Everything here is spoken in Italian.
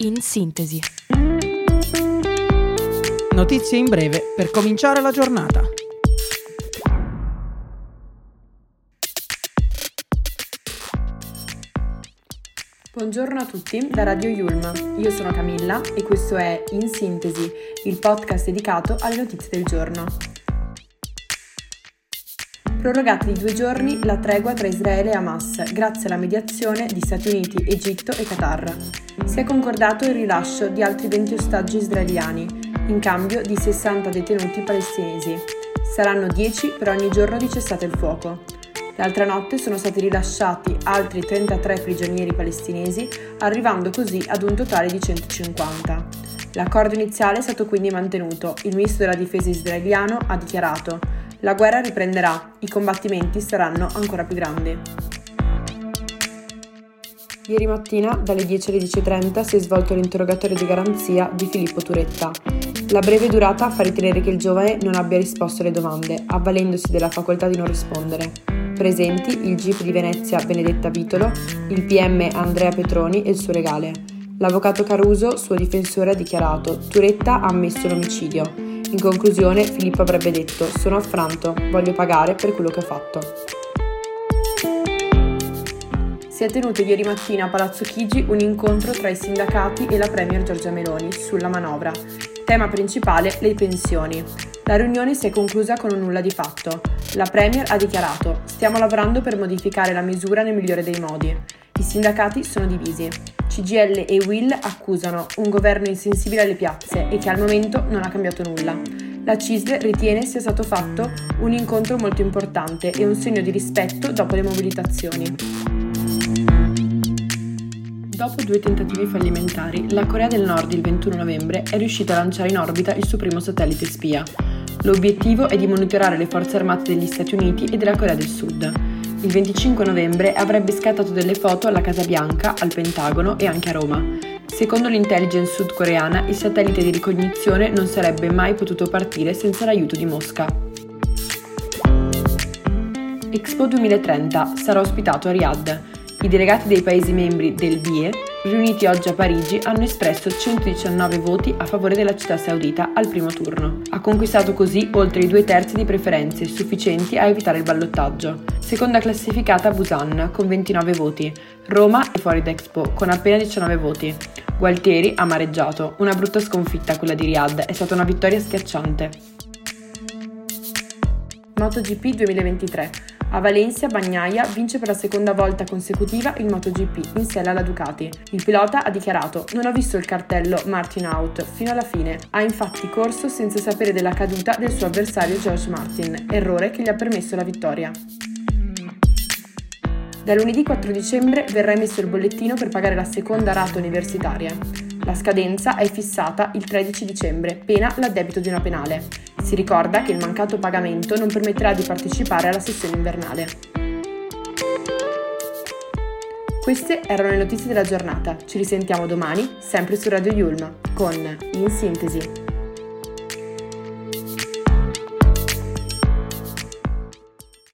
In sintesi. Notizie in breve per cominciare la giornata. Buongiorno a tutti da Radio Yulm. Io sono Camilla e questo è In Sintesi, il podcast dedicato alle notizie del giorno. Prorogata di due giorni la tregua tra Israele e Hamas grazie alla mediazione di Stati Uniti, Egitto e Qatar. Si è concordato il rilascio di altri 20 ostaggi israeliani, in cambio di 60 detenuti palestinesi. Saranno 10 per ogni giorno di cessate il fuoco. L'altra notte sono stati rilasciati altri 33 prigionieri palestinesi, arrivando così ad un totale di 150. L'accordo iniziale è stato quindi mantenuto. Il ministro della difesa israeliano ha dichiarato la guerra riprenderà, i combattimenti saranno ancora più grandi. Ieri mattina, dalle 10 alle 10.30, si è svolto l'interrogatorio di garanzia di Filippo Turetta. La breve durata fa ritenere che il giovane non abbia risposto alle domande, avvalendosi della facoltà di non rispondere. Presenti il GIP di Venezia Benedetta Vitolo, il PM Andrea Petroni e il suo regale. L'avvocato Caruso, suo difensore, ha dichiarato Turetta ha ammesso l'omicidio in conclusione, Filippo avrebbe detto: Sono affranto, voglio pagare per quello che ho fatto. Si è tenuto ieri mattina a Palazzo Chigi un incontro tra i sindacati e la Premier Giorgia Meloni sulla manovra. Tema principale le pensioni. La riunione si è conclusa con un nulla di fatto. La Premier ha dichiarato: Stiamo lavorando per modificare la misura nel migliore dei modi. I sindacati sono divisi. CGL e Will accusano un governo insensibile alle piazze e che al momento non ha cambiato nulla. La CISL ritiene sia stato fatto un incontro molto importante e un segno di rispetto dopo le mobilitazioni. Dopo due tentativi fallimentari, la Corea del Nord il 21 novembre è riuscita a lanciare in orbita il suo primo satellite spia. L'obiettivo è di monitorare le forze armate degli Stati Uniti e della Corea del Sud il 25 novembre avrebbe scattato delle foto alla Casa Bianca, al Pentagono e anche a Roma. Secondo l'intelligence sudcoreana, il satellite di ricognizione non sarebbe mai potuto partire senza l'aiuto di Mosca. Expo 2030 sarà ospitato a Riyadh. I delegati dei Paesi membri del BIE riuniti oggi a Parigi, hanno espresso 119 voti a favore della città saudita al primo turno. Ha conquistato così oltre i due terzi di preferenze, sufficienti a evitare il ballottaggio. Seconda classificata Busan, con 29 voti. Roma è fuori d'Expo, con appena 19 voti. Gualtieri ha mareggiato. Una brutta sconfitta quella di Riyadh, è stata una vittoria schiacciante. MotoGP 2023 a Valencia, Bagnaia vince per la seconda volta consecutiva il MotoGP in sella alla Ducati. Il pilota ha dichiarato: Non ho visto il cartello Martin out fino alla fine. Ha infatti corso senza sapere della caduta del suo avversario George Martin, errore che gli ha permesso la vittoria. Da lunedì 4 dicembre verrà emesso il bollettino per pagare la seconda rata universitaria. La scadenza è fissata il 13 dicembre, pena l'addebito di una penale. Si ricorda che il mancato pagamento non permetterà di partecipare alla sessione invernale. Queste erano le notizie della giornata. Ci risentiamo domani, sempre su Radio Yulm, con In Sintesi.